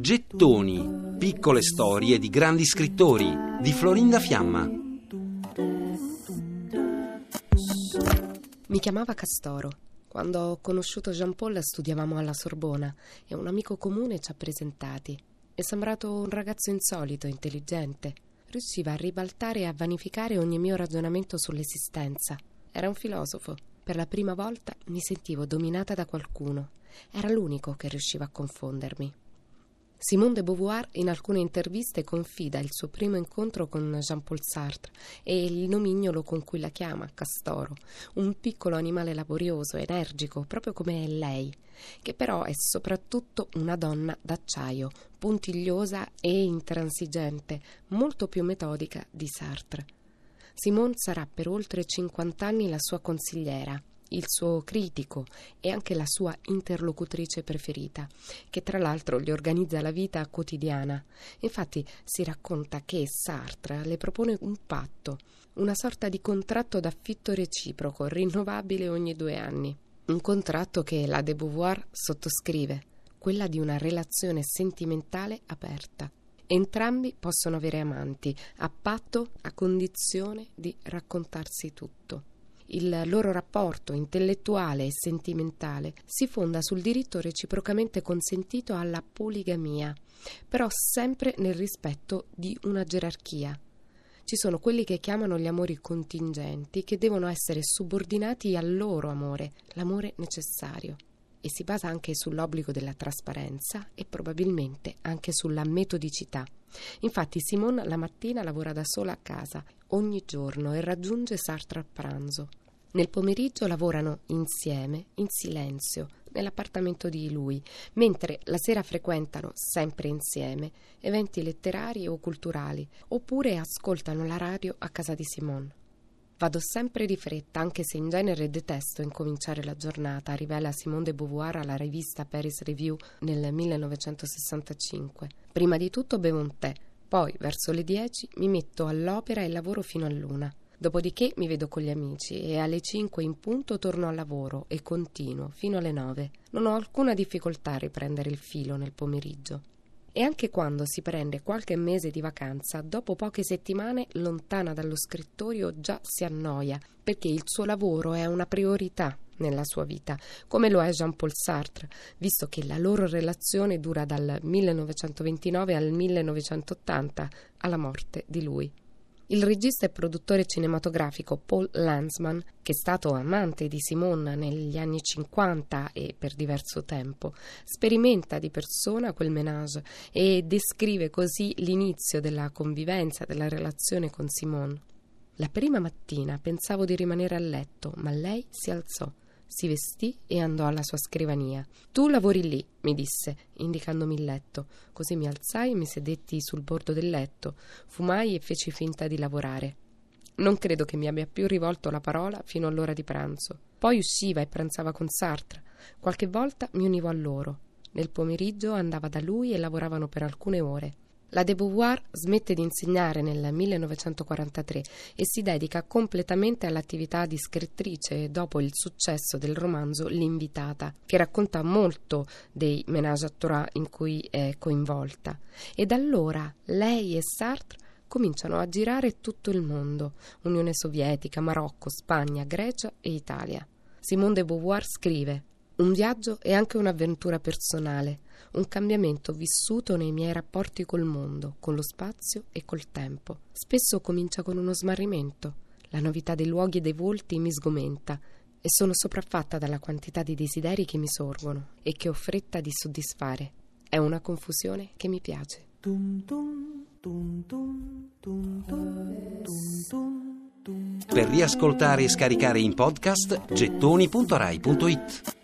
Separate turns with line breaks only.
Gettoni, piccole storie di grandi scrittori di Florinda Fiamma.
Mi chiamava Castoro. Quando ho conosciuto Jean Paul studiavamo alla Sorbona e un amico comune ci ha presentati. È sembrato un ragazzo insolito, intelligente. Riusciva a ribaltare e a vanificare ogni mio ragionamento sull'esistenza. Era un filosofo. Per la prima volta mi sentivo dominata da qualcuno. Era l'unico che riusciva a confondermi. Simone de Beauvoir in alcune interviste confida il suo primo incontro con Jean-Paul Sartre e il nomignolo con cui la chiama, Castoro, un piccolo animale laborioso, energico, proprio come lei, che però è soprattutto una donna d'acciaio, puntigliosa e intransigente, molto più metodica di Sartre. Simone sarà per oltre 50 anni la sua consigliera il suo critico e anche la sua interlocutrice preferita, che tra l'altro gli organizza la vita quotidiana. Infatti si racconta che Sartre le propone un patto, una sorta di contratto d'affitto reciproco, rinnovabile ogni due anni. Un contratto che la de Beauvoir sottoscrive, quella di una relazione sentimentale aperta. Entrambi possono avere amanti, a patto, a condizione di raccontarsi tutto il loro rapporto intellettuale e sentimentale si fonda sul diritto reciprocamente consentito alla poligamia, però sempre nel rispetto di una gerarchia. Ci sono quelli che chiamano gli amori contingenti, che devono essere subordinati al loro amore, l'amore necessario e si basa anche sull'obbligo della trasparenza e probabilmente anche sulla metodicità. Infatti Simone la mattina lavora da sola a casa ogni giorno e raggiunge Sartre a pranzo. Nel pomeriggio lavorano insieme, in silenzio, nell'appartamento di lui, mentre la sera frequentano sempre insieme eventi letterari o culturali, oppure ascoltano la radio a casa di Simone. Vado sempre di fretta, anche se in genere detesto incominciare la giornata, rivela Simone de Beauvoir alla rivista Paris Review nel 1965. Prima di tutto bevo un tè, poi verso le 10 mi metto all'opera e lavoro fino a luna. Dopodiché mi vedo con gli amici e alle 5 in punto torno al lavoro e continuo fino alle 9. Non ho alcuna difficoltà a riprendere il filo nel pomeriggio. E anche quando si prende qualche mese di vacanza, dopo poche settimane, lontana dallo scrittorio, già si annoia, perché il suo lavoro è una priorità nella sua vita, come lo è Jean-Paul Sartre, visto che la loro relazione dura dal 1929 al 1980, alla morte di lui. Il regista e produttore cinematografico Paul Lanzmann, che è stato amante di Simone negli anni 50 e per diverso tempo, sperimenta di persona quel menage e descrive così l'inizio della convivenza, della relazione con Simone. La prima mattina pensavo di rimanere a letto, ma lei si alzò si vestì e andò alla sua scrivania. Tu lavori lì, mi disse, indicandomi il letto. Così mi alzai e mi sedetti sul bordo del letto, fumai e feci finta di lavorare. Non credo che mi abbia più rivolto la parola fino all'ora di pranzo. Poi usciva e pranzava con Sartre. Qualche volta mi univo a loro. Nel pomeriggio andava da lui e lavoravano per alcune ore. La de Beauvoir smette di insegnare nel 1943 e si dedica completamente all'attività di scrittrice dopo il successo del romanzo L'invitata, che racconta molto dei menage à trois in cui è coinvolta. E da allora lei e Sartre cominciano a girare tutto il mondo, Unione Sovietica, Marocco, Spagna, Grecia e Italia. Simone de Beauvoir scrive un viaggio è anche un'avventura personale, un cambiamento vissuto nei miei rapporti col mondo, con lo spazio e col tempo. Spesso comincia con uno smarrimento. La novità dei luoghi e dei volti mi sgomenta e sono sopraffatta dalla quantità di desideri che mi sorgono e che ho fretta di soddisfare. È una confusione che mi piace.
Per riascoltare e scaricare in podcast gettoni.rai.it